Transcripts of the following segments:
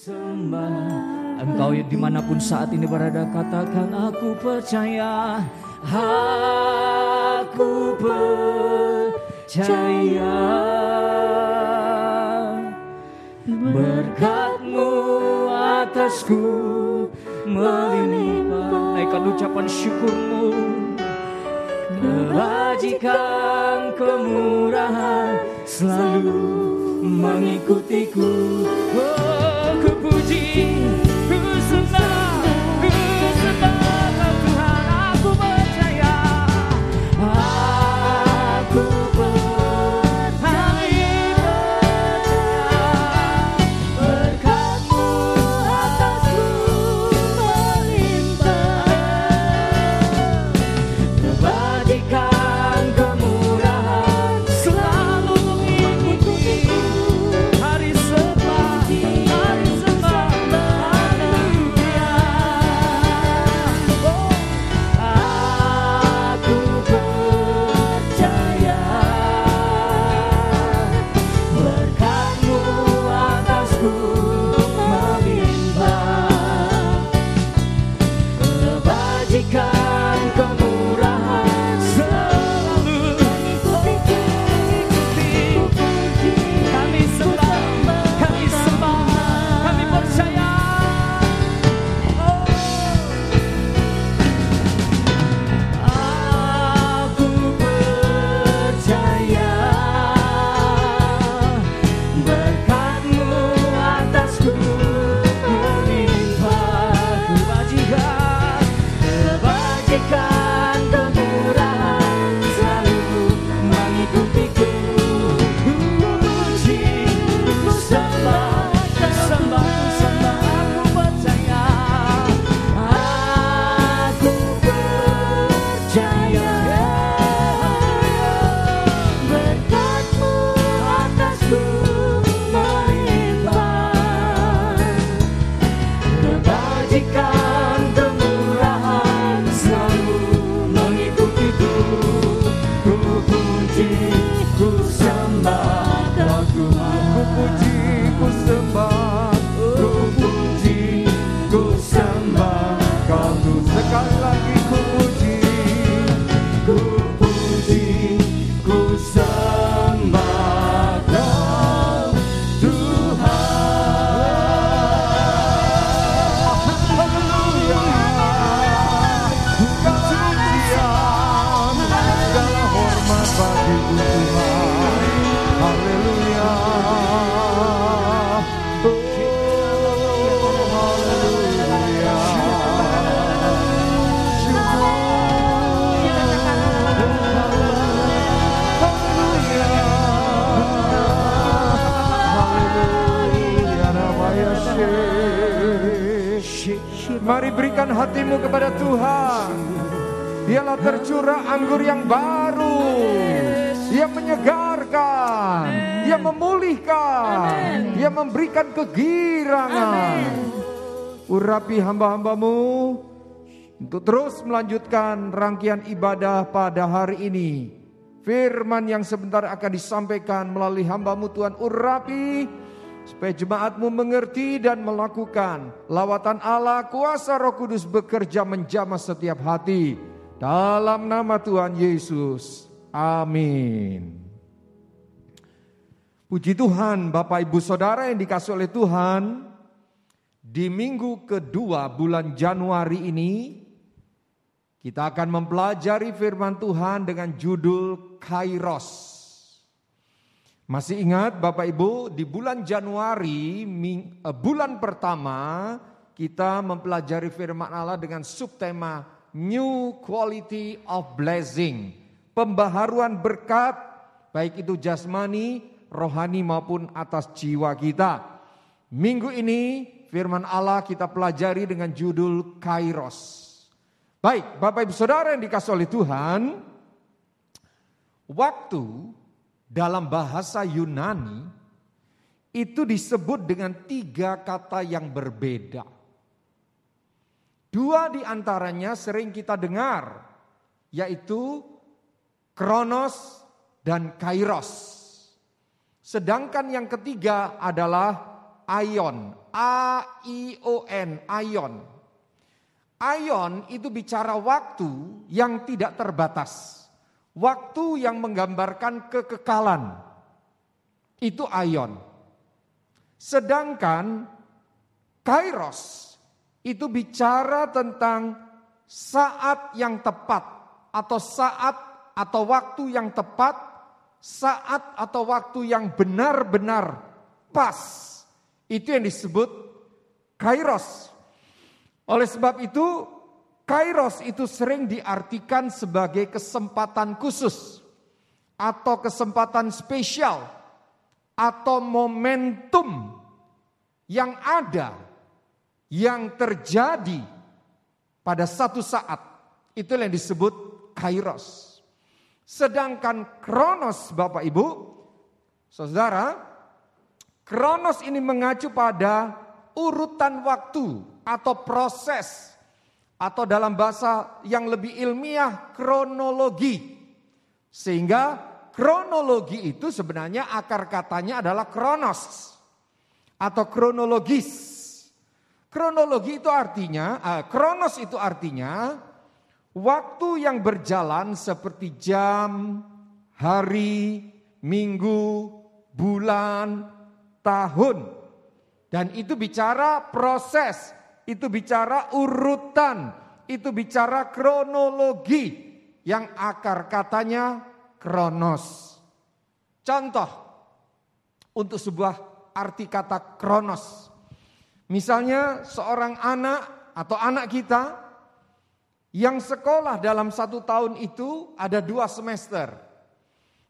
Sembah Engkau yang di mana pun saat ini berada katakan aku percaya Aku percaya Berkatmu atasku melimpah. Naikkan ucapan syukurmu. Kebajikan kemurahan selalu mengikutiku. Oh Mari berikan hatimu kepada Tuhan. Dialah tercurah anggur yang baru, yang menyegarkan, yang memulihkan, yang memberikan kegirangan. Urapi hamba-hambamu untuk terus melanjutkan rangkaian ibadah pada hari ini. Firman yang sebentar akan disampaikan melalui hambamu Tuhan urapi supaya jemaatmu mengerti dan melakukan lawatan Allah kuasa roh kudus bekerja menjamah setiap hati. Dalam nama Tuhan Yesus amin Puji Tuhan Bapak Ibu Saudara yang dikasih oleh Tuhan di minggu kedua bulan Januari ini kita akan mempelajari firman Tuhan dengan judul Kairos masih ingat Bapak Ibu di bulan Januari eh, bulan pertama kita mempelajari firman Allah dengan subtema New Quality of Blessing. Pembaharuan berkat baik itu jasmani, rohani maupun atas jiwa kita. Minggu ini firman Allah kita pelajari dengan judul Kairos. Baik, Bapak Ibu Saudara yang dikasih oleh Tuhan, waktu dalam bahasa Yunani itu disebut dengan tiga kata yang berbeda. Dua di antaranya sering kita dengar, yaitu kronos dan kairos. Sedangkan yang ketiga adalah aion, A I O N, aion. Aion itu bicara waktu yang tidak terbatas. Waktu yang menggambarkan kekekalan. Itu aion. Sedangkan kairos itu bicara tentang saat yang tepat atau saat atau waktu yang tepat, saat atau waktu yang benar-benar pas. Itu yang disebut kairos. Oleh sebab itu, kairos itu sering diartikan sebagai kesempatan khusus atau kesempatan spesial atau momentum yang ada yang terjadi pada satu saat. Itu yang disebut kairos. Sedangkan kronos Bapak Ibu, Saudara, kronos ini mengacu pada urutan waktu atau proses atau dalam bahasa yang lebih ilmiah kronologi. Sehingga kronologi itu sebenarnya akar katanya adalah kronos atau kronologis. Kronologi itu artinya, uh, kronos itu artinya waktu yang berjalan seperti jam, hari, minggu, bulan, tahun. Dan itu bicara proses, itu bicara urutan, itu bicara kronologi yang akar katanya kronos. Contoh untuk sebuah arti kata kronos. Misalnya seorang anak atau anak kita yang sekolah dalam satu tahun itu ada dua semester.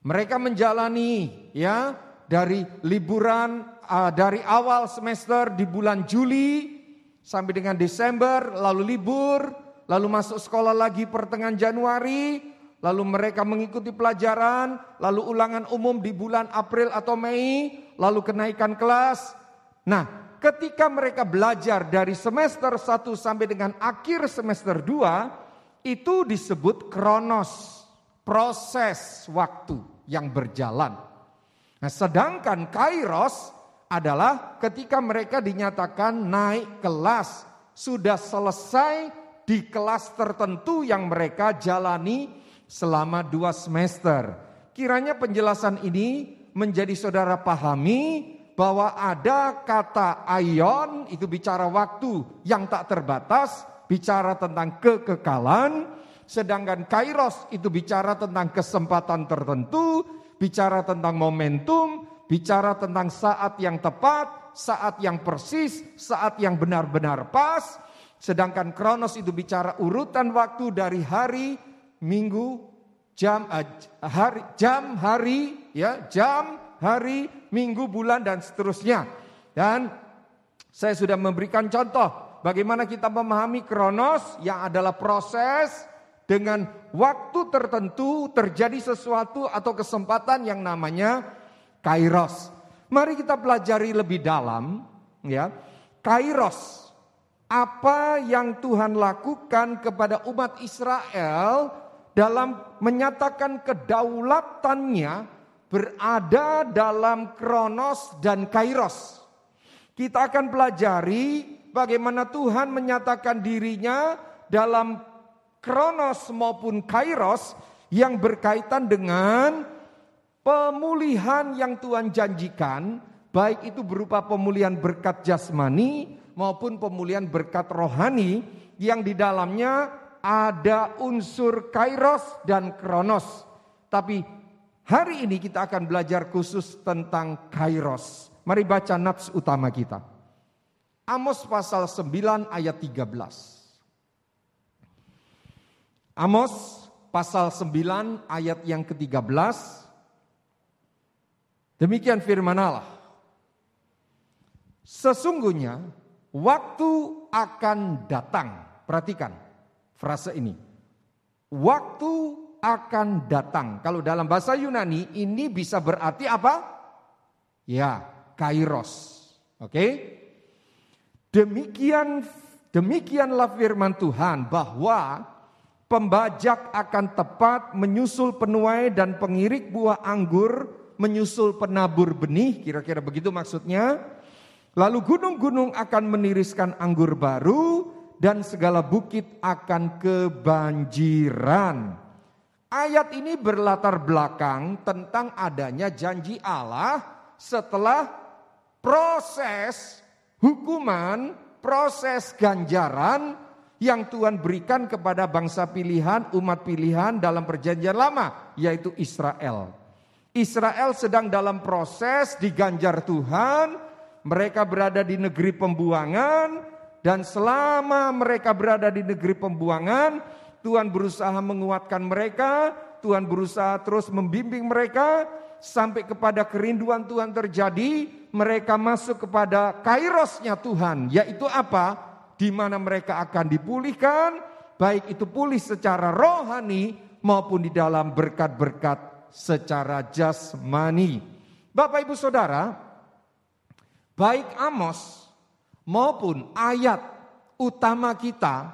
Mereka menjalani ya dari liburan uh, dari awal semester di bulan Juli sampai dengan Desember, lalu libur, lalu masuk sekolah lagi pertengahan Januari, lalu mereka mengikuti pelajaran, lalu ulangan umum di bulan April atau Mei, lalu kenaikan kelas. Nah, ketika mereka belajar dari semester 1 sampai dengan akhir semester 2, itu disebut kronos, proses waktu yang berjalan. Nah, sedangkan kairos adalah ketika mereka dinyatakan naik kelas, sudah selesai di kelas tertentu yang mereka jalani selama dua semester. Kiranya penjelasan ini menjadi saudara pahami bahwa ada kata aion itu bicara waktu yang tak terbatas, bicara tentang kekekalan, sedangkan kairos itu bicara tentang kesempatan tertentu, bicara tentang momentum, bicara tentang saat yang tepat, saat yang persis, saat yang benar-benar pas. Sedangkan kronos itu bicara urutan waktu dari hari, minggu, jam, uh, hari, jam, hari, ya, jam, hari, minggu, bulan dan seterusnya. Dan saya sudah memberikan contoh bagaimana kita memahami kronos yang adalah proses dengan waktu tertentu terjadi sesuatu atau kesempatan yang namanya kairos. Mari kita pelajari lebih dalam ya. Kairos apa yang Tuhan lakukan kepada umat Israel dalam menyatakan kedaulatannya berada dalam kronos dan kairos. Kita akan pelajari bagaimana Tuhan menyatakan dirinya dalam kronos maupun kairos yang berkaitan dengan Pemulihan yang Tuhan janjikan, baik itu berupa pemulihan berkat jasmani maupun pemulihan berkat rohani yang di dalamnya ada unsur kairos dan kronos. Tapi hari ini kita akan belajar khusus tentang kairos. Mari baca nats utama kita. Amos pasal 9 ayat 13. Amos pasal 9 ayat yang ke-13 Demikian firman Allah. Sesungguhnya waktu akan datang. Perhatikan frase ini. Waktu akan datang. Kalau dalam bahasa Yunani ini bisa berarti apa? Ya, kairos. Oke? Demikian demikianlah firman Tuhan bahwa pembajak akan tepat menyusul penuai dan pengirik buah anggur menyusul penabur benih, kira-kira begitu maksudnya. Lalu gunung-gunung akan meniriskan anggur baru dan segala bukit akan kebanjiran. Ayat ini berlatar belakang tentang adanya janji Allah setelah proses hukuman, proses ganjaran yang Tuhan berikan kepada bangsa pilihan, umat pilihan dalam perjanjian lama, yaitu Israel. Israel sedang dalam proses diganjar Tuhan, mereka berada di negeri pembuangan, dan selama mereka berada di negeri pembuangan, Tuhan berusaha menguatkan mereka, Tuhan berusaha terus membimbing mereka sampai kepada kerinduan Tuhan terjadi, mereka masuk kepada kairosnya Tuhan, yaitu apa? Di mana mereka akan dipulihkan, baik itu pulih secara rohani maupun di dalam berkat-berkat secara jasmani. Bapak Ibu Saudara, baik Amos maupun ayat utama kita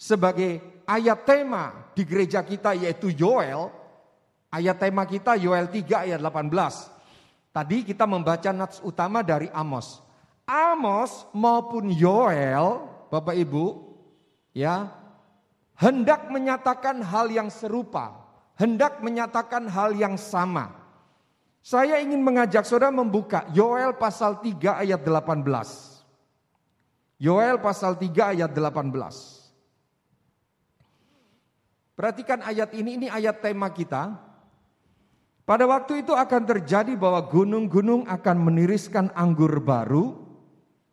sebagai ayat tema di gereja kita yaitu Yoel. Ayat tema kita Yoel 3 ayat 18. Tadi kita membaca nats utama dari Amos. Amos maupun Yoel, Bapak Ibu, ya, hendak menyatakan hal yang serupa, hendak menyatakan hal yang sama. Saya ingin mengajak saudara membuka Yoel pasal 3 ayat 18. Yoel pasal 3 ayat 18. Perhatikan ayat ini, ini ayat tema kita. Pada waktu itu akan terjadi bahwa gunung-gunung akan meniriskan anggur baru,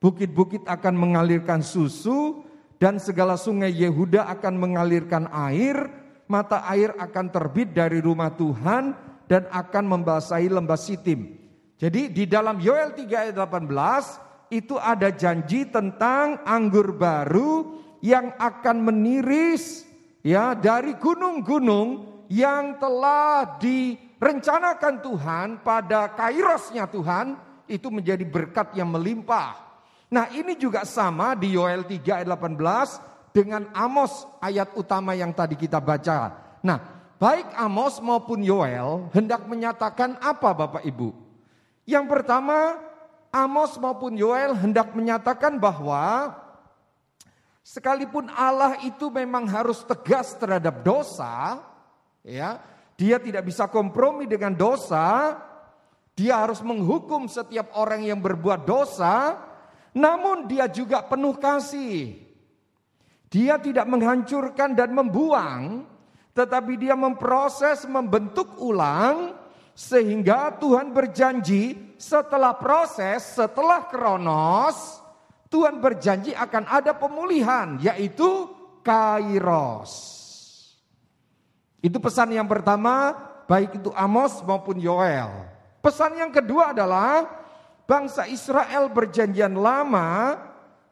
bukit-bukit akan mengalirkan susu, dan segala sungai Yehuda akan mengalirkan air, mata air akan terbit dari rumah Tuhan dan akan membasahi lembah Sitim. Jadi di dalam Yoel 3 ayat 18 itu ada janji tentang anggur baru yang akan meniris ya dari gunung-gunung yang telah direncanakan Tuhan pada kairosnya Tuhan itu menjadi berkat yang melimpah. Nah ini juga sama di Yoel 3 ayat 18 dengan Amos ayat utama yang tadi kita baca. Nah baik Amos maupun Yoel hendak menyatakan apa Bapak Ibu? Yang pertama Amos maupun Yoel hendak menyatakan bahwa Sekalipun Allah itu memang harus tegas terhadap dosa, ya, dia tidak bisa kompromi dengan dosa, dia harus menghukum setiap orang yang berbuat dosa, namun dia juga penuh kasih. Dia tidak menghancurkan dan membuang, tetapi dia memproses, membentuk ulang, sehingga Tuhan berjanji setelah proses, setelah kronos, Tuhan berjanji akan ada pemulihan yaitu kairos. Itu pesan yang pertama baik itu Amos maupun Yoel. Pesan yang kedua adalah bangsa Israel berjanjian lama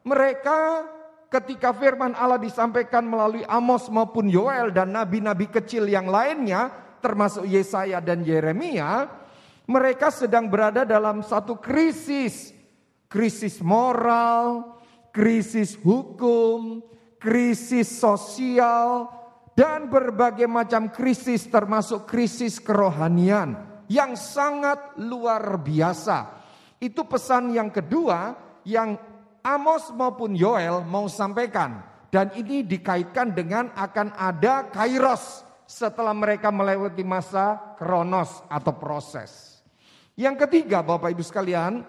mereka ketika firman Allah disampaikan melalui Amos maupun Yoel dan nabi-nabi kecil yang lainnya termasuk Yesaya dan Yeremia mereka sedang berada dalam satu krisis krisis moral, krisis hukum, krisis sosial, dan berbagai macam krisis termasuk krisis kerohanian yang sangat luar biasa. Itu pesan yang kedua yang Amos maupun Yoel mau sampaikan. Dan ini dikaitkan dengan akan ada kairos setelah mereka melewati masa kronos atau proses. Yang ketiga Bapak Ibu sekalian,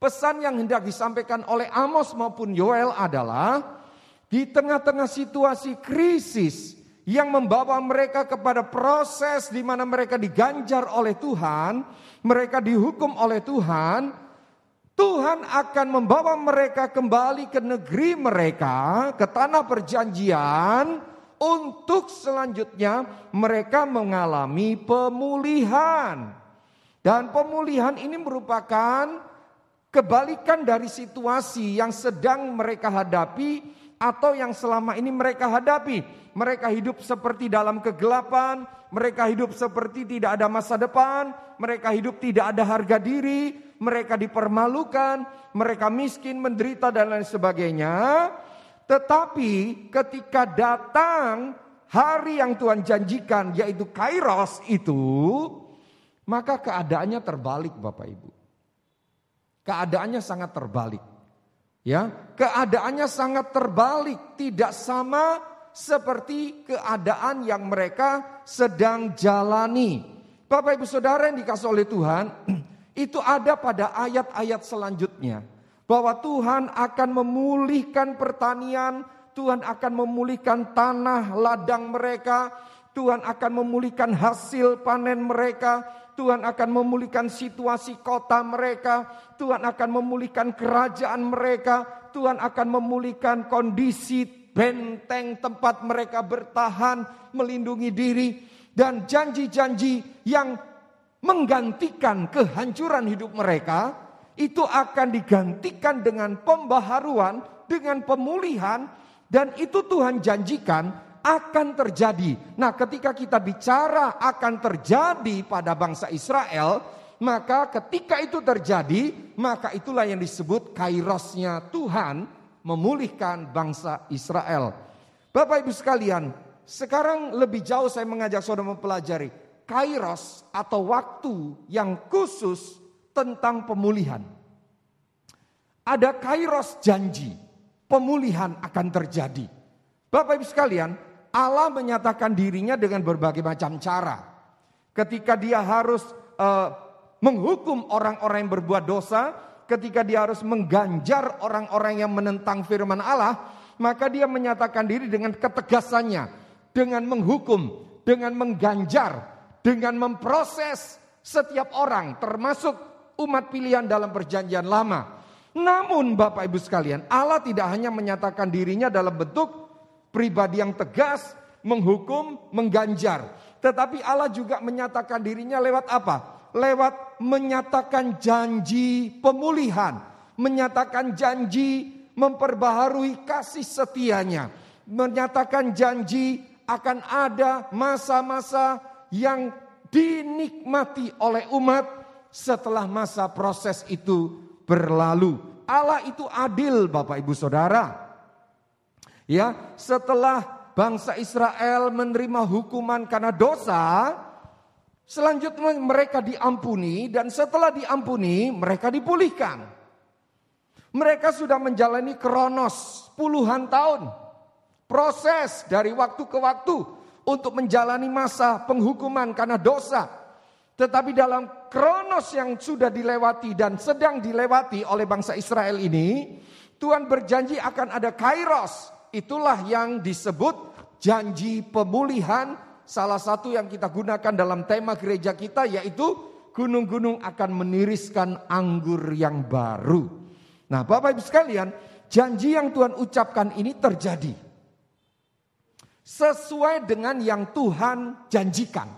Pesan yang hendak disampaikan oleh Amos maupun Yoel adalah di tengah-tengah situasi krisis yang membawa mereka kepada proses di mana mereka diganjar oleh Tuhan, mereka dihukum oleh Tuhan, Tuhan akan membawa mereka kembali ke negeri mereka, ke tanah perjanjian, untuk selanjutnya mereka mengalami pemulihan. Dan pemulihan ini merupakan Kebalikan dari situasi yang sedang mereka hadapi atau yang selama ini mereka hadapi. Mereka hidup seperti dalam kegelapan, mereka hidup seperti tidak ada masa depan, mereka hidup tidak ada harga diri, mereka dipermalukan, mereka miskin, menderita dan lain sebagainya. Tetapi ketika datang hari yang Tuhan janjikan yaitu Kairos itu, maka keadaannya terbalik Bapak Ibu. Keadaannya sangat terbalik. Ya, keadaannya sangat terbalik, tidak sama seperti keadaan yang mereka sedang jalani. Bapak Ibu Saudara yang dikasih oleh Tuhan, itu ada pada ayat-ayat selanjutnya. Bahwa Tuhan akan memulihkan pertanian, Tuhan akan memulihkan tanah ladang mereka, Tuhan akan memulihkan hasil panen mereka, Tuhan akan memulihkan situasi kota mereka, Tuhan akan memulihkan kerajaan mereka, Tuhan akan memulihkan kondisi benteng tempat mereka bertahan, melindungi diri, dan janji-janji yang menggantikan kehancuran hidup mereka, itu akan digantikan dengan pembaharuan, dengan pemulihan, dan itu Tuhan janjikan akan terjadi. Nah, ketika kita bicara akan terjadi pada bangsa Israel, maka ketika itu terjadi, maka itulah yang disebut kairosnya Tuhan memulihkan bangsa Israel. Bapak Ibu sekalian, sekarang lebih jauh saya mengajak saudara mempelajari kairos atau waktu yang khusus tentang pemulihan. Ada kairos janji, pemulihan akan terjadi. Bapak Ibu sekalian, Allah menyatakan dirinya dengan berbagai macam cara. Ketika dia harus uh, menghukum orang-orang yang berbuat dosa, ketika dia harus mengganjar orang-orang yang menentang firman Allah, maka dia menyatakan diri dengan ketegasannya, dengan menghukum, dengan mengganjar, dengan memproses setiap orang, termasuk umat pilihan dalam perjanjian lama. Namun Bapak Ibu sekalian, Allah tidak hanya menyatakan dirinya dalam bentuk pribadi yang tegas, menghukum, mengganjar. Tetapi Allah juga menyatakan dirinya lewat apa? Lewat menyatakan janji pemulihan, menyatakan janji memperbaharui kasih setianya, menyatakan janji akan ada masa-masa yang dinikmati oleh umat setelah masa proses itu berlalu. Allah itu adil Bapak Ibu Saudara. Ya, setelah bangsa Israel menerima hukuman karena dosa, selanjutnya mereka diampuni dan setelah diampuni mereka dipulihkan. Mereka sudah menjalani kronos puluhan tahun. Proses dari waktu ke waktu untuk menjalani masa penghukuman karena dosa. Tetapi dalam kronos yang sudah dilewati dan sedang dilewati oleh bangsa Israel ini, Tuhan berjanji akan ada kairos, Itulah yang disebut janji pemulihan. Salah satu yang kita gunakan dalam tema gereja kita yaitu gunung-gunung akan meniriskan anggur yang baru. Nah, Bapak Ibu sekalian, janji yang Tuhan ucapkan ini terjadi sesuai dengan yang Tuhan janjikan.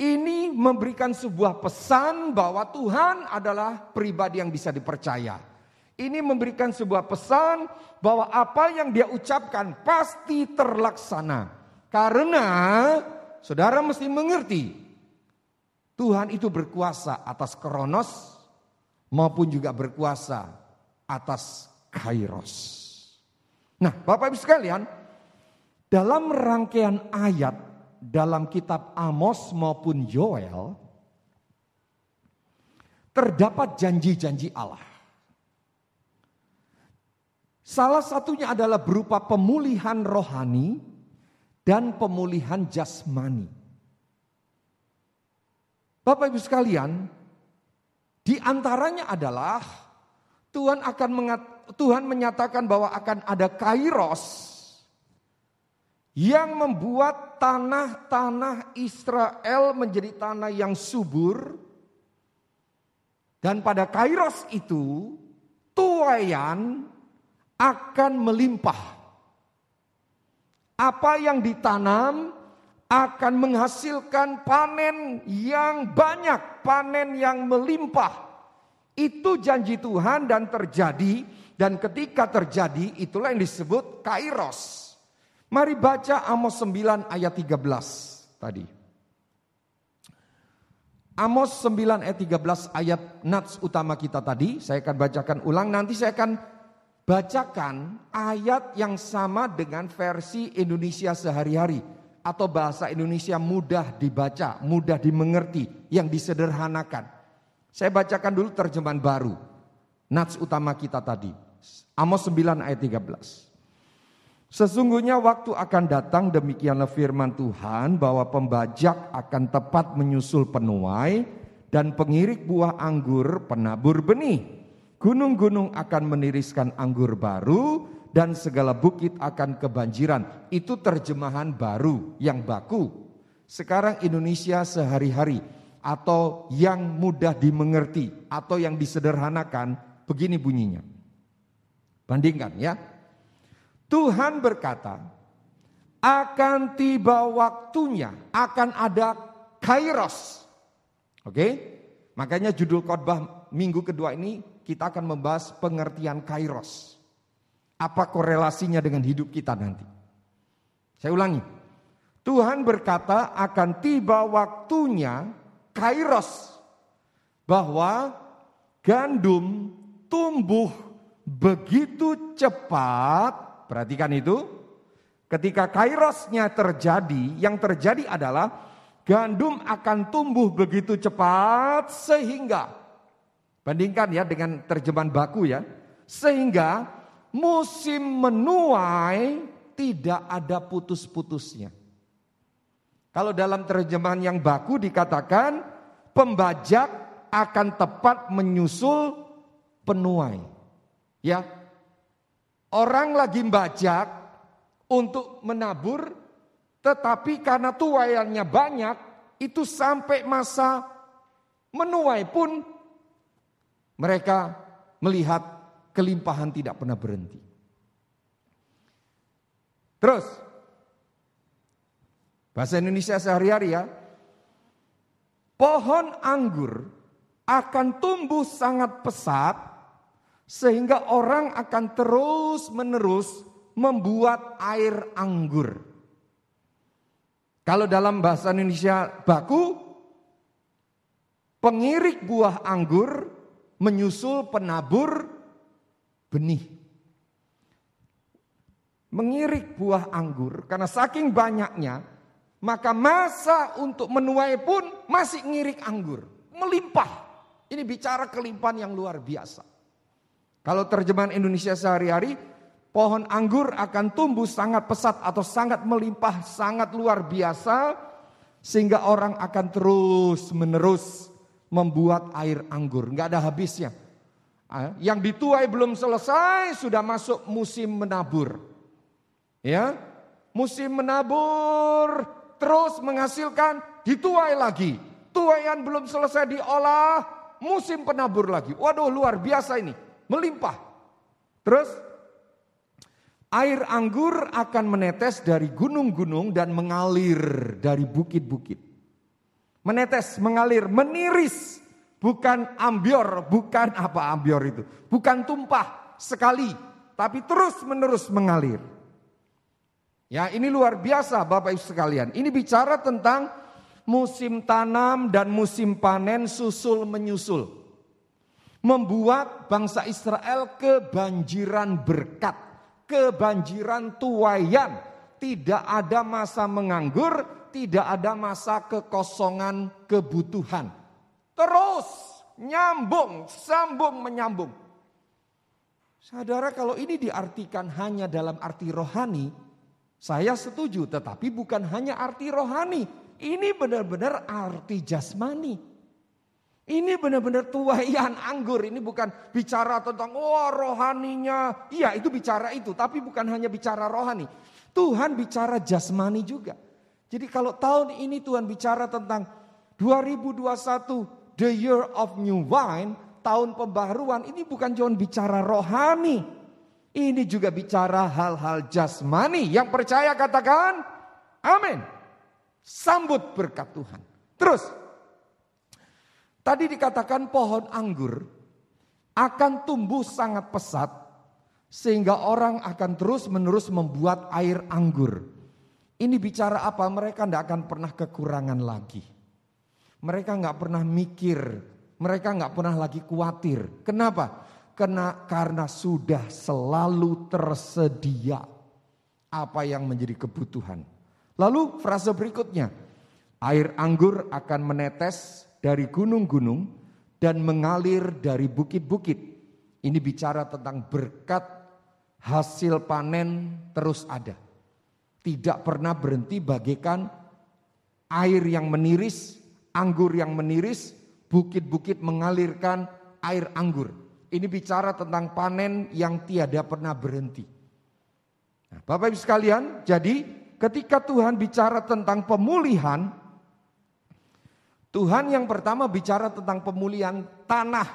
Ini memberikan sebuah pesan bahwa Tuhan adalah pribadi yang bisa dipercaya. Ini memberikan sebuah pesan bahwa apa yang dia ucapkan pasti terlaksana. Karena saudara mesti mengerti Tuhan itu berkuasa atas kronos maupun juga berkuasa atas kairos. Nah Bapak Ibu sekalian dalam rangkaian ayat dalam kitab Amos maupun Yoel terdapat janji-janji Allah. Salah satunya adalah berupa pemulihan rohani dan pemulihan jasmani. Bapak Ibu sekalian, di antaranya adalah Tuhan akan mengat, Tuhan menyatakan bahwa akan ada kairos yang membuat tanah-tanah Israel menjadi tanah yang subur. Dan pada kairos itu tuayan akan melimpah. Apa yang ditanam akan menghasilkan panen yang banyak, panen yang melimpah. Itu janji Tuhan dan terjadi dan ketika terjadi itulah yang disebut kairos. Mari baca Amos 9 ayat 13 tadi. Amos 9 ayat 13 ayat nats utama kita tadi, saya akan bacakan ulang nanti saya akan bacakan ayat yang sama dengan versi Indonesia sehari-hari atau bahasa Indonesia mudah dibaca, mudah dimengerti, yang disederhanakan. Saya bacakan dulu terjemahan baru. Nats utama kita tadi. Amos 9 ayat 13. Sesungguhnya waktu akan datang demikianlah firman Tuhan bahwa pembajak akan tepat menyusul penuai dan pengirik buah anggur penabur benih. Gunung-gunung akan meniriskan anggur baru dan segala bukit akan kebanjiran. Itu terjemahan baru yang baku. Sekarang Indonesia sehari-hari atau yang mudah dimengerti atau yang disederhanakan begini bunyinya. Bandingkan ya. Tuhan berkata, akan tiba waktunya, akan ada kairos. Oke? Makanya judul khotbah minggu kedua ini kita akan membahas pengertian kairos. Apa korelasinya dengan hidup kita nanti? Saya ulangi. Tuhan berkata akan tiba waktunya kairos bahwa gandum tumbuh begitu cepat, perhatikan itu, ketika kairosnya terjadi, yang terjadi adalah gandum akan tumbuh begitu cepat sehingga, bandingkan ya dengan terjemahan baku ya, sehingga musim menuai tidak ada putus-putusnya. Kalau dalam terjemahan yang baku dikatakan pembajak akan tepat menyusul penuai. Ya. Orang lagi bajak untuk menabur tetapi karena tuaiannya banyak itu sampai masa menuai pun mereka melihat kelimpahan tidak pernah berhenti. Terus Bahasa Indonesia sehari-hari ya. Pohon anggur akan tumbuh sangat pesat sehingga orang akan terus-menerus membuat air anggur. Kalau dalam bahasa Indonesia baku, pengirik buah anggur menyusul penabur benih. Mengirik buah anggur karena saking banyaknya maka masa untuk menuai pun masih ngirik anggur. Melimpah. Ini bicara kelimpahan yang luar biasa. Kalau terjemahan Indonesia sehari-hari, pohon anggur akan tumbuh sangat pesat atau sangat melimpah, sangat luar biasa. Sehingga orang akan terus menerus membuat air anggur. Nggak ada habisnya. Ah, yang dituai belum selesai, sudah masuk musim menabur. Ya, musim menabur, terus menghasilkan, dituai lagi. Tuaian belum selesai diolah, musim penabur lagi. Waduh luar biasa ini, melimpah. Terus air anggur akan menetes dari gunung-gunung dan mengalir dari bukit-bukit. Menetes, mengalir, meniris. Bukan ambior, bukan apa ambior itu. Bukan tumpah sekali, tapi terus menerus mengalir. Ya ini luar biasa Bapak Ibu sekalian. Ini bicara tentang musim tanam dan musim panen susul menyusul. Membuat bangsa Israel kebanjiran berkat. Kebanjiran tuayan. Tidak ada masa menganggur, tidak ada masa kekosongan kebutuhan. Terus nyambung, sambung menyambung. Saudara kalau ini diartikan hanya dalam arti rohani, saya setuju, tetapi bukan hanya arti rohani. Ini benar-benar arti jasmani. Ini benar-benar tuayan anggur. Ini bukan bicara tentang oh rohaninya. Iya itu bicara itu, tapi bukan hanya bicara rohani. Tuhan bicara jasmani juga. Jadi kalau tahun ini Tuhan bicara tentang 2021 the year of new wine, tahun pembaharuan, ini bukan cuma bicara rohani. Ini juga bicara hal-hal jasmani. Yang percaya katakan amin. Sambut berkat Tuhan. Terus, tadi dikatakan pohon anggur akan tumbuh sangat pesat sehingga orang akan terus menerus membuat air anggur. Ini bicara apa? Mereka tidak akan pernah kekurangan lagi. Mereka nggak pernah mikir, mereka nggak pernah lagi khawatir. Kenapa? Karena, karena sudah selalu tersedia apa yang menjadi kebutuhan. Lalu frase berikutnya, air anggur akan menetes dari gunung-gunung, dan mengalir dari bukit-bukit. Ini bicara tentang berkat hasil panen terus ada. Tidak pernah berhenti bagaikan air yang meniris, anggur yang meniris, bukit-bukit mengalirkan air anggur. Ini bicara tentang panen yang tiada pernah berhenti. Nah, Bapak Ibu sekalian, jadi ketika Tuhan bicara tentang pemulihan, Tuhan yang pertama bicara tentang pemulihan tanah,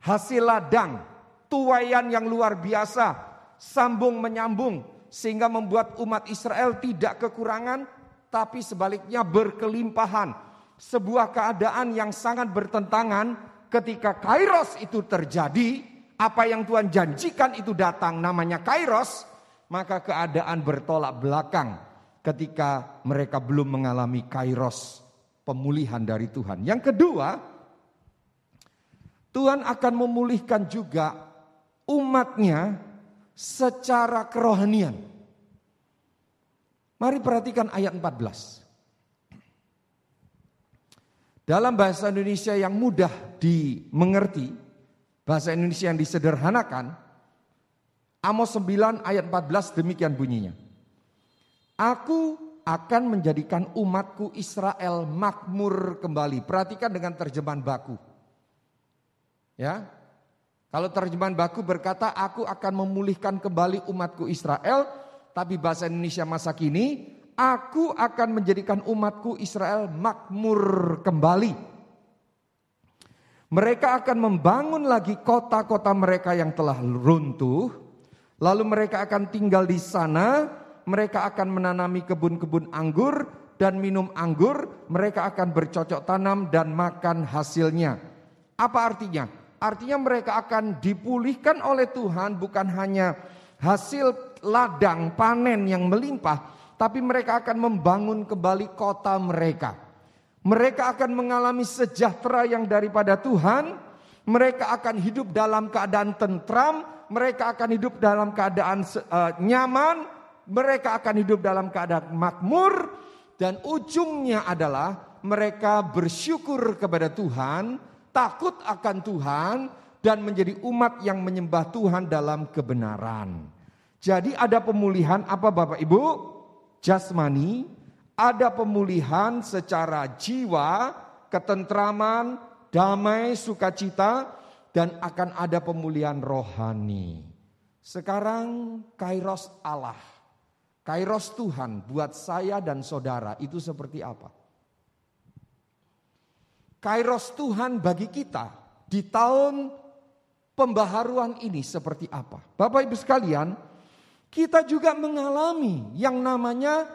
hasil ladang, tuayan yang luar biasa, sambung menyambung, sehingga membuat umat Israel tidak kekurangan, tapi sebaliknya berkelimpahan. Sebuah keadaan yang sangat bertentangan ketika kairos itu terjadi, apa yang Tuhan janjikan itu datang namanya kairos, maka keadaan bertolak belakang ketika mereka belum mengalami kairos pemulihan dari Tuhan. Yang kedua, Tuhan akan memulihkan juga umatnya secara kerohanian. Mari perhatikan ayat 14. Dalam bahasa Indonesia yang mudah dimengerti, bahasa Indonesia yang disederhanakan, Amos 9 ayat 14 demikian bunyinya. Aku akan menjadikan umatku Israel makmur kembali. Perhatikan dengan terjemahan baku. Ya. Kalau terjemahan baku berkata aku akan memulihkan kembali umatku Israel, tapi bahasa Indonesia masa kini aku akan menjadikan umatku Israel makmur kembali. Mereka akan membangun lagi kota-kota mereka yang telah runtuh, lalu mereka akan tinggal di sana mereka akan menanami kebun-kebun anggur dan minum anggur, mereka akan bercocok tanam dan makan hasilnya. Apa artinya? Artinya mereka akan dipulihkan oleh Tuhan bukan hanya hasil ladang panen yang melimpah, tapi mereka akan membangun kembali kota mereka. Mereka akan mengalami sejahtera yang daripada Tuhan, mereka akan hidup dalam keadaan tentram, mereka akan hidup dalam keadaan uh, nyaman, mereka akan hidup dalam keadaan makmur. Dan ujungnya adalah mereka bersyukur kepada Tuhan, takut akan Tuhan dan menjadi umat yang menyembah Tuhan dalam kebenaran. Jadi ada pemulihan apa Bapak Ibu? Jasmani, ada pemulihan secara jiwa, ketentraman, damai, sukacita dan akan ada pemulihan rohani. Sekarang kairos Allah Kairos Tuhan buat saya dan saudara itu seperti apa? Kairos Tuhan bagi kita di tahun pembaharuan ini seperti apa? Bapak Ibu sekalian, kita juga mengalami yang namanya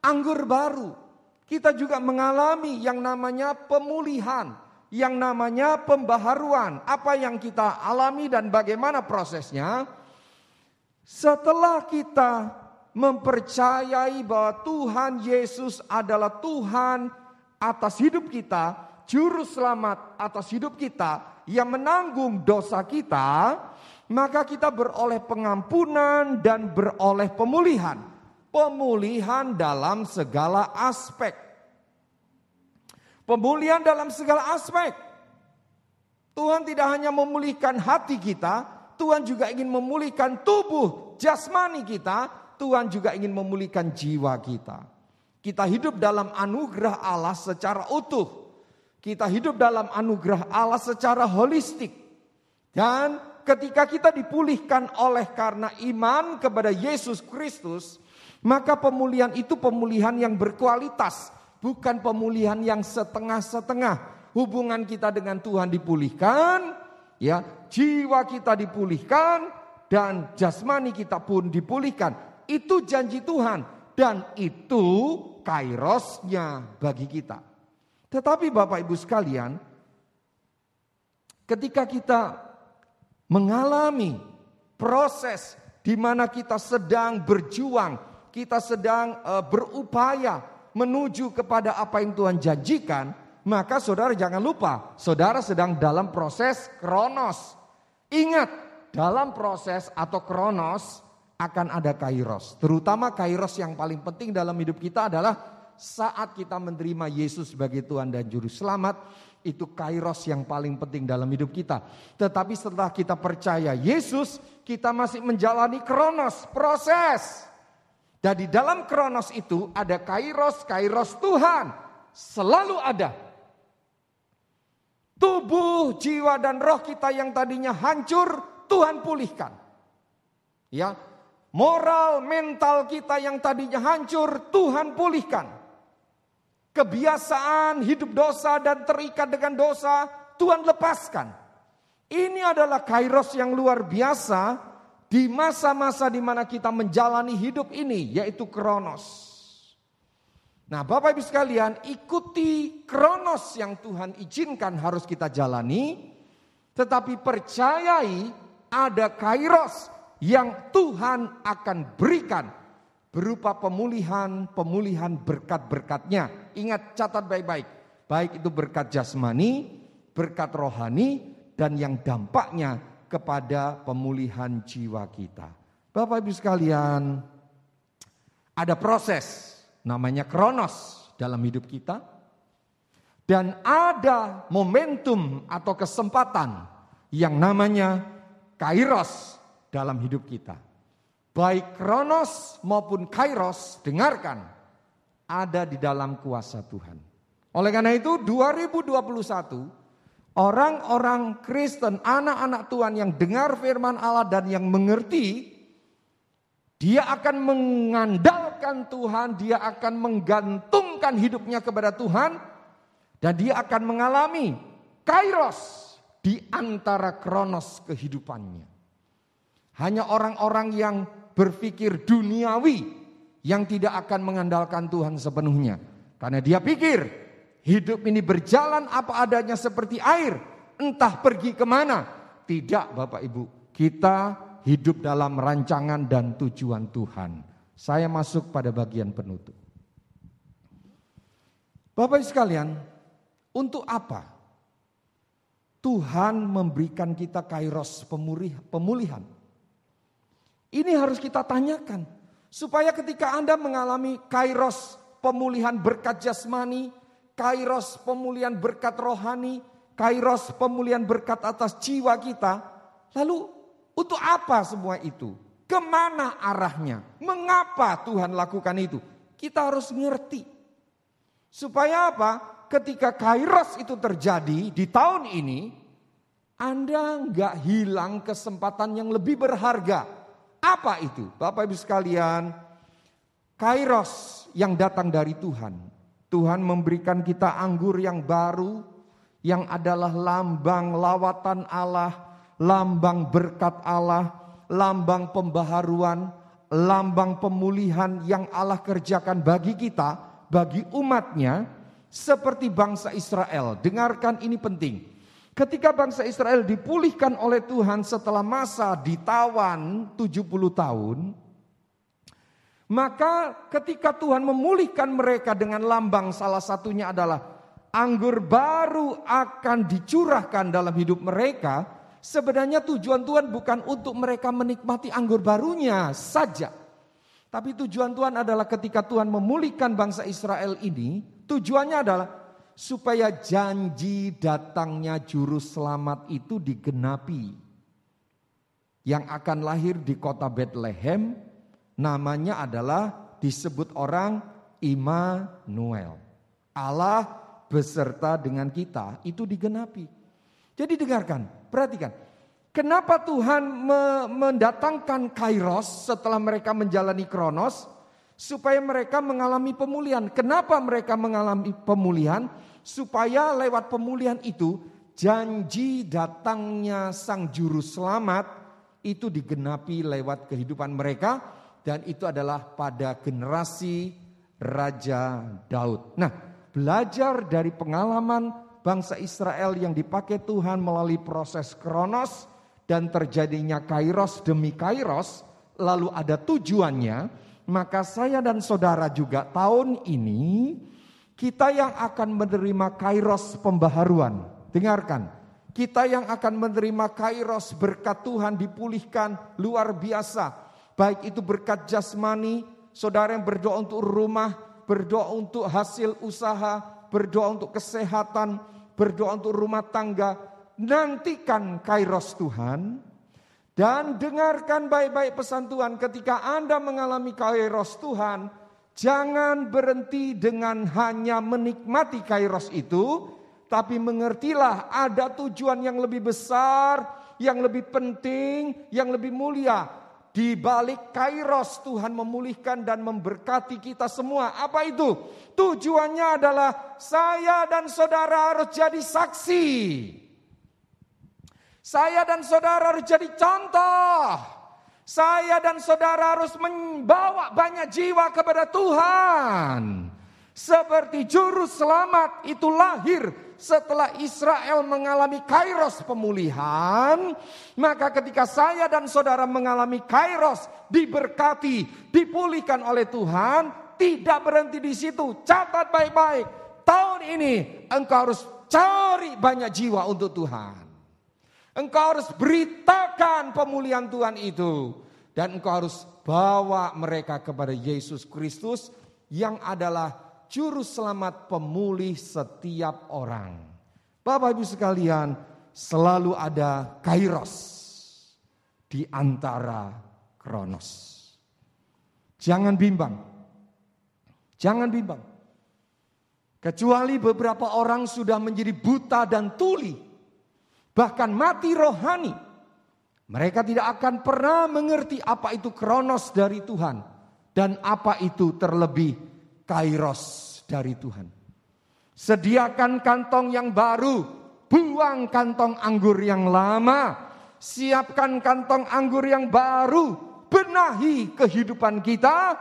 anggur baru. Kita juga mengalami yang namanya pemulihan, yang namanya pembaharuan. Apa yang kita alami dan bagaimana prosesnya? Setelah kita mempercayai bahwa Tuhan Yesus adalah Tuhan atas hidup kita, juru selamat atas hidup kita yang menanggung dosa kita, maka kita beroleh pengampunan dan beroleh pemulihan. Pemulihan dalam segala aspek. Pemulihan dalam segala aspek. Tuhan tidak hanya memulihkan hati kita, Tuhan juga ingin memulihkan tubuh jasmani kita, Tuhan juga ingin memulihkan jiwa kita. Kita hidup dalam anugerah Allah secara utuh. Kita hidup dalam anugerah Allah secara holistik. Dan ketika kita dipulihkan oleh karena iman kepada Yesus Kristus, maka pemulihan itu pemulihan yang berkualitas, bukan pemulihan yang setengah-setengah. Hubungan kita dengan Tuhan dipulihkan, ya, jiwa kita dipulihkan dan jasmani kita pun dipulihkan. Itu janji Tuhan dan itu kairosnya bagi kita. Tetapi Bapak Ibu sekalian, ketika kita mengalami proses di mana kita sedang berjuang, kita sedang uh, berupaya menuju kepada apa yang Tuhan janjikan, maka saudara jangan lupa, saudara sedang dalam proses kronos. Ingat, dalam proses atau kronos akan ada kairos. Terutama kairos yang paling penting dalam hidup kita adalah saat kita menerima Yesus sebagai Tuhan dan Juru Selamat. itu kairos yang paling penting dalam hidup kita. Tetapi setelah kita percaya Yesus, kita masih menjalani kronos, proses. Dan di dalam kronos itu ada kairos, kairos Tuhan. Selalu ada. Tubuh, jiwa dan roh kita yang tadinya hancur, Tuhan pulihkan. Ya, moral, mental kita yang tadinya hancur, Tuhan pulihkan kebiasaan hidup dosa dan terikat dengan dosa, Tuhan lepaskan. Ini adalah kairos yang luar biasa di masa-masa di mana kita menjalani hidup ini, yaitu kronos. Nah Bapak Ibu sekalian, ikuti kronos yang Tuhan izinkan harus kita jalani, tetapi percayai ada kairos yang Tuhan akan berikan berupa pemulihan-pemulihan berkat-berkatnya. Ingat catat baik-baik. Baik itu berkat jasmani, berkat rohani, dan yang dampaknya kepada pemulihan jiwa kita. Bapak Ibu sekalian, ada proses namanya kronos dalam hidup kita. Dan ada momentum atau kesempatan yang namanya kairos dalam hidup kita baik kronos maupun kairos, dengarkan, ada di dalam kuasa Tuhan. Oleh karena itu 2021 orang-orang Kristen, anak-anak Tuhan yang dengar firman Allah dan yang mengerti, dia akan mengandalkan Tuhan, dia akan menggantungkan hidupnya kepada Tuhan, dan dia akan mengalami kairos di antara kronos kehidupannya. Hanya orang-orang yang berpikir duniawi yang tidak akan mengandalkan Tuhan sepenuhnya. Karena dia pikir hidup ini berjalan apa adanya seperti air. Entah pergi ke mana. Tidak Bapak Ibu. Kita hidup dalam rancangan dan tujuan Tuhan. Saya masuk pada bagian penutup. Bapak Ibu sekalian, untuk apa Tuhan memberikan kita kairos pemulihan? Ini harus kita tanyakan. Supaya ketika Anda mengalami kairos pemulihan berkat jasmani, kairos pemulihan berkat rohani, kairos pemulihan berkat atas jiwa kita. Lalu untuk apa semua itu? Ke mana arahnya? Mengapa Tuhan lakukan itu? Kita harus ngerti. Supaya apa? Ketika kairos itu terjadi di tahun ini, Anda nggak hilang kesempatan yang lebih berharga apa itu? Bapak Ibu sekalian, kairos yang datang dari Tuhan. Tuhan memberikan kita anggur yang baru yang adalah lambang lawatan Allah, lambang berkat Allah, lambang pembaharuan, lambang pemulihan yang Allah kerjakan bagi kita, bagi umatnya, seperti bangsa Israel. Dengarkan ini penting. Ketika bangsa Israel dipulihkan oleh Tuhan setelah masa ditawan 70 tahun, maka ketika Tuhan memulihkan mereka dengan lambang salah satunya adalah anggur baru akan dicurahkan dalam hidup mereka, sebenarnya tujuan Tuhan bukan untuk mereka menikmati anggur barunya saja. Tapi tujuan Tuhan adalah ketika Tuhan memulihkan bangsa Israel ini, tujuannya adalah supaya janji datangnya juru selamat itu digenapi. Yang akan lahir di kota Bethlehem namanya adalah disebut orang Immanuel. Allah beserta dengan kita itu digenapi. Jadi dengarkan, perhatikan. Kenapa Tuhan mendatangkan Kairos setelah mereka menjalani Kronos? supaya mereka mengalami pemulihan. Kenapa mereka mengalami pemulihan? Supaya lewat pemulihan itu janji datangnya sang juru selamat itu digenapi lewat kehidupan mereka dan itu adalah pada generasi Raja Daud. Nah, belajar dari pengalaman bangsa Israel yang dipakai Tuhan melalui proses kronos dan terjadinya kairos demi kairos, lalu ada tujuannya, maka saya dan saudara juga tahun ini kita yang akan menerima kairos pembaharuan. Dengarkan, kita yang akan menerima kairos berkat Tuhan dipulihkan luar biasa. Baik itu berkat jasmani, saudara yang berdoa untuk rumah, berdoa untuk hasil usaha, berdoa untuk kesehatan, berdoa untuk rumah tangga, nantikan kairos Tuhan. Dan dengarkan baik-baik pesan Tuhan ketika Anda mengalami kairos Tuhan, jangan berhenti dengan hanya menikmati kairos itu, tapi mengertilah ada tujuan yang lebih besar, yang lebih penting, yang lebih mulia. Di balik kairos Tuhan memulihkan dan memberkati kita semua. Apa itu? Tujuannya adalah saya dan saudara harus jadi saksi. Saya dan saudara harus jadi contoh. Saya dan saudara harus membawa banyak jiwa kepada Tuhan. Seperti juru selamat itu lahir setelah Israel mengalami kairos pemulihan, maka ketika saya dan saudara mengalami kairos, diberkati, dipulihkan oleh Tuhan, tidak berhenti di situ. Catat baik-baik, tahun ini engkau harus cari banyak jiwa untuk Tuhan. Engkau harus beritakan pemulihan Tuhan itu. Dan engkau harus bawa mereka kepada Yesus Kristus yang adalah juru selamat pemulih setiap orang. Bapak Ibu sekalian, selalu ada kairos di antara kronos. Jangan bimbang. Jangan bimbang. Kecuali beberapa orang sudah menjadi buta dan tuli. Bahkan mati rohani. Mereka tidak akan pernah mengerti apa itu kronos dari Tuhan. Dan apa itu terlebih kairos dari Tuhan. Sediakan kantong yang baru, buang kantong anggur yang lama, siapkan kantong anggur yang baru, benahi kehidupan kita.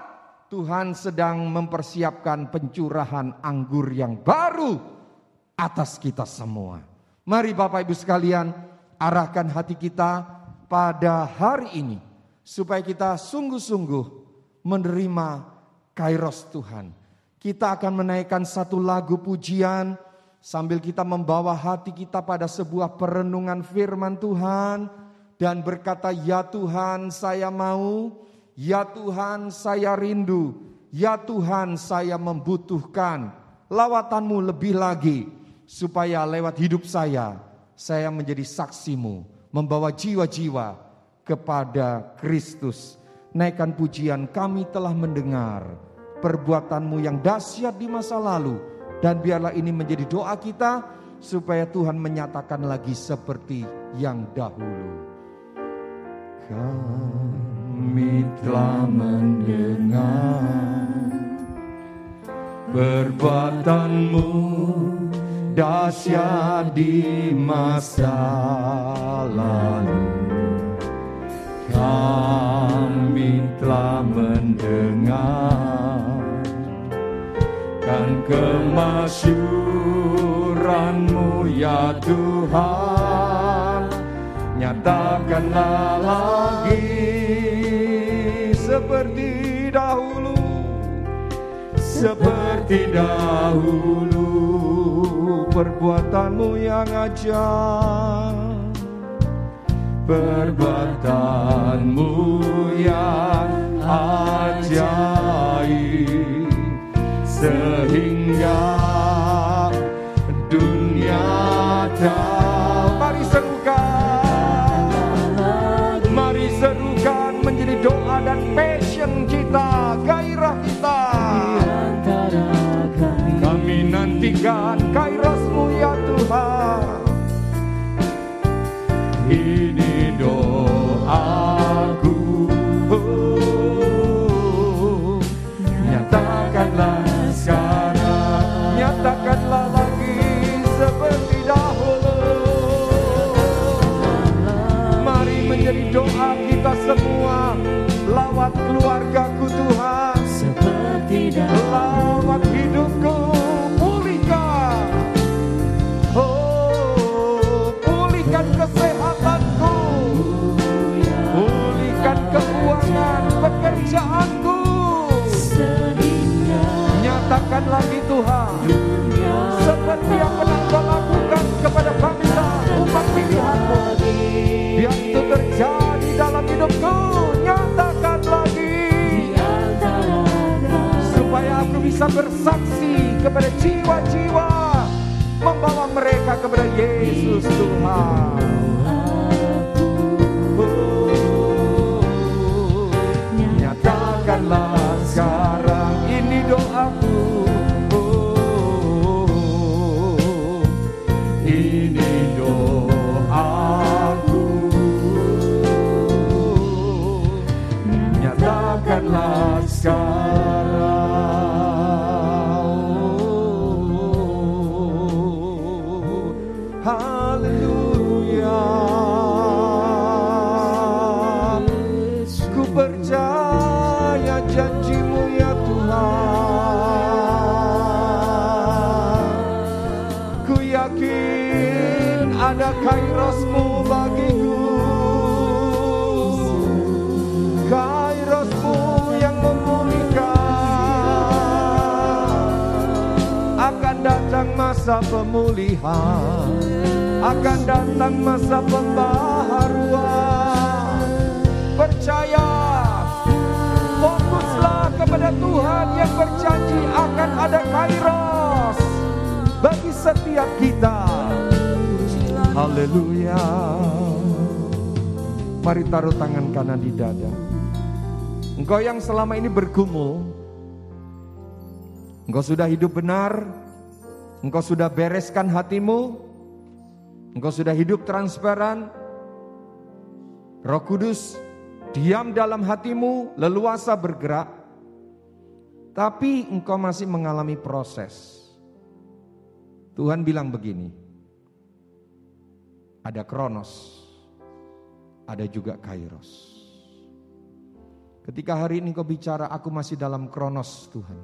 Tuhan sedang mempersiapkan pencurahan anggur yang baru atas kita semua. Mari Bapak Ibu sekalian, arahkan hati kita pada hari ini supaya kita sungguh-sungguh menerima kairos Tuhan. Kita akan menaikkan satu lagu pujian sambil kita membawa hati kita pada sebuah perenungan firman Tuhan dan berkata, "Ya Tuhan, saya mau, ya Tuhan, saya rindu, ya Tuhan, saya membutuhkan lawatanmu lebih lagi supaya lewat hidup saya saya menjadi saksimu, membawa jiwa-jiwa kepada Kristus." Naikkan pujian kami telah mendengar perbuatanmu yang dahsyat di masa lalu. Dan biarlah ini menjadi doa kita supaya Tuhan menyatakan lagi seperti yang dahulu. Kami telah mendengar perbuatanmu dahsyat di masa lalu. Kami telah mendengar dan kemasyuranmu ya Tuhan Nyatakanlah lagi seperti dahulu Seperti dahulu perbuatanmu yang ajaib Perbuatanmu yang ajaib sehingga dunia tahu. Mari serukan, mari serukan menjadi doa dan passion kita, gairah kita. Kami nantikan doa kita semua lawat keluargaku Tuhan. Seperti dahulu masa pemulihan. Akan datang masa pembaharuan. Percaya Fokuslah kepada Tuhan yang berjanji akan ada kairos bagi setiap kita. Haleluya. Mari taruh tangan kanan di dada. Engkau yang selama ini bergumul, engkau sudah hidup benar, engkau sudah bereskan hatimu, engkau sudah hidup transparan. Roh Kudus diam dalam hatimu, leluasa bergerak, tapi engkau masih mengalami proses. Tuhan bilang begini, ada kronos, ada juga kairos. Ketika hari ini kau bicara, aku masih dalam kronos Tuhan.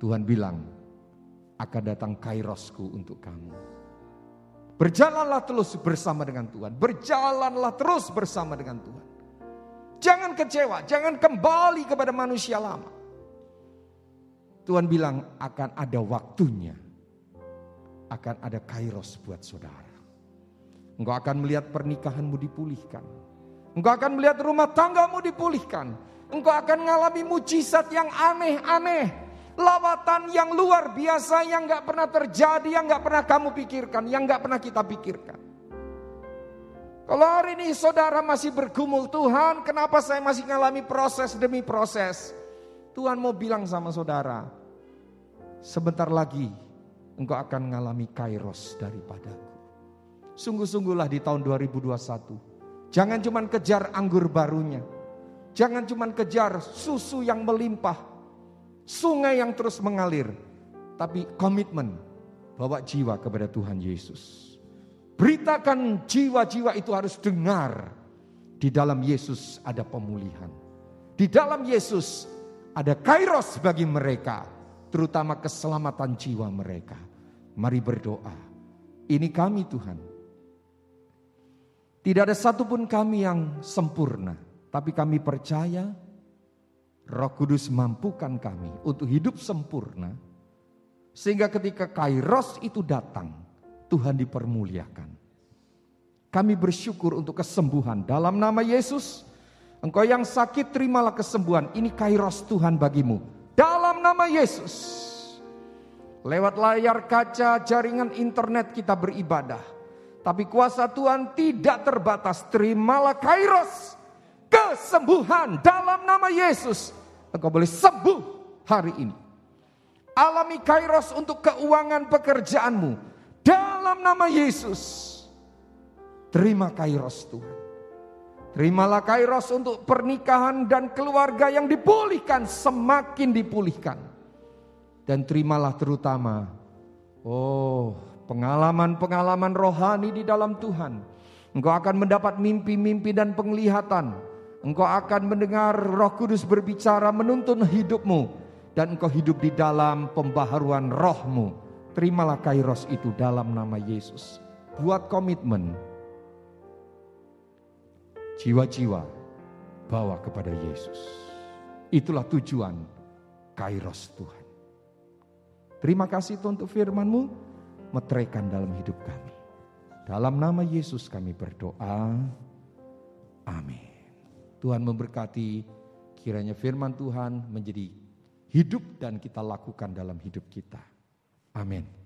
Tuhan bilang, akan datang kairosku untuk kamu. Berjalanlah terus bersama dengan Tuhan. Berjalanlah terus bersama dengan Tuhan. Jangan kecewa, jangan kembali kepada manusia lama. Tuhan bilang akan ada waktunya. Akan ada kairos buat saudara. Engkau akan melihat pernikahanmu dipulihkan. Engkau akan melihat rumah tanggamu dipulihkan. Engkau akan mengalami mujizat yang aneh-aneh. Lawatan yang luar biasa yang gak pernah terjadi, yang gak pernah kamu pikirkan, yang gak pernah kita pikirkan. Kalau hari ini saudara masih bergumul, Tuhan kenapa saya masih mengalami proses demi proses. Tuhan mau bilang sama saudara, sebentar lagi engkau akan mengalami kairos daripadaku. Sungguh-sungguhlah di tahun 2021 Jangan cuma kejar anggur barunya. Jangan cuma kejar susu yang melimpah. Sungai yang terus mengalir. Tapi komitmen bawa jiwa kepada Tuhan Yesus. Beritakan jiwa-jiwa itu harus dengar. Di dalam Yesus ada pemulihan. Di dalam Yesus ada kairos bagi mereka. Terutama keselamatan jiwa mereka. Mari berdoa. Ini kami Tuhan. Tidak ada satupun kami yang sempurna, tapi kami percaya Roh Kudus mampukan kami untuk hidup sempurna, sehingga ketika Kairos itu datang, Tuhan dipermuliakan. Kami bersyukur untuk kesembuhan dalam nama Yesus. Engkau yang sakit terimalah kesembuhan. Ini Kairos Tuhan bagimu. Dalam nama Yesus. Lewat layar kaca jaringan internet kita beribadah. Tapi kuasa Tuhan tidak terbatas. Terimalah kairos. Kesembuhan dalam nama Yesus. Engkau boleh sembuh hari ini. Alami kairos untuk keuangan pekerjaanmu. Dalam nama Yesus. Terima kairos Tuhan. Terimalah kairos untuk pernikahan dan keluarga yang dipulihkan. Semakin dipulihkan. Dan terimalah terutama. Oh pengalaman-pengalaman rohani di dalam Tuhan. Engkau akan mendapat mimpi-mimpi dan penglihatan. Engkau akan mendengar Roh Kudus berbicara menuntun hidupmu dan engkau hidup di dalam pembaharuan rohmu. Terimalah kairos itu dalam nama Yesus. Buat komitmen. Jiwa-jiwa bawa kepada Yesus. Itulah tujuan kairos Tuhan. Terima kasih Tuhan untuk firmanmu meteraikan dalam hidup kami. Dalam nama Yesus kami berdoa. Amin. Tuhan memberkati kiranya firman Tuhan menjadi hidup dan kita lakukan dalam hidup kita. Amin.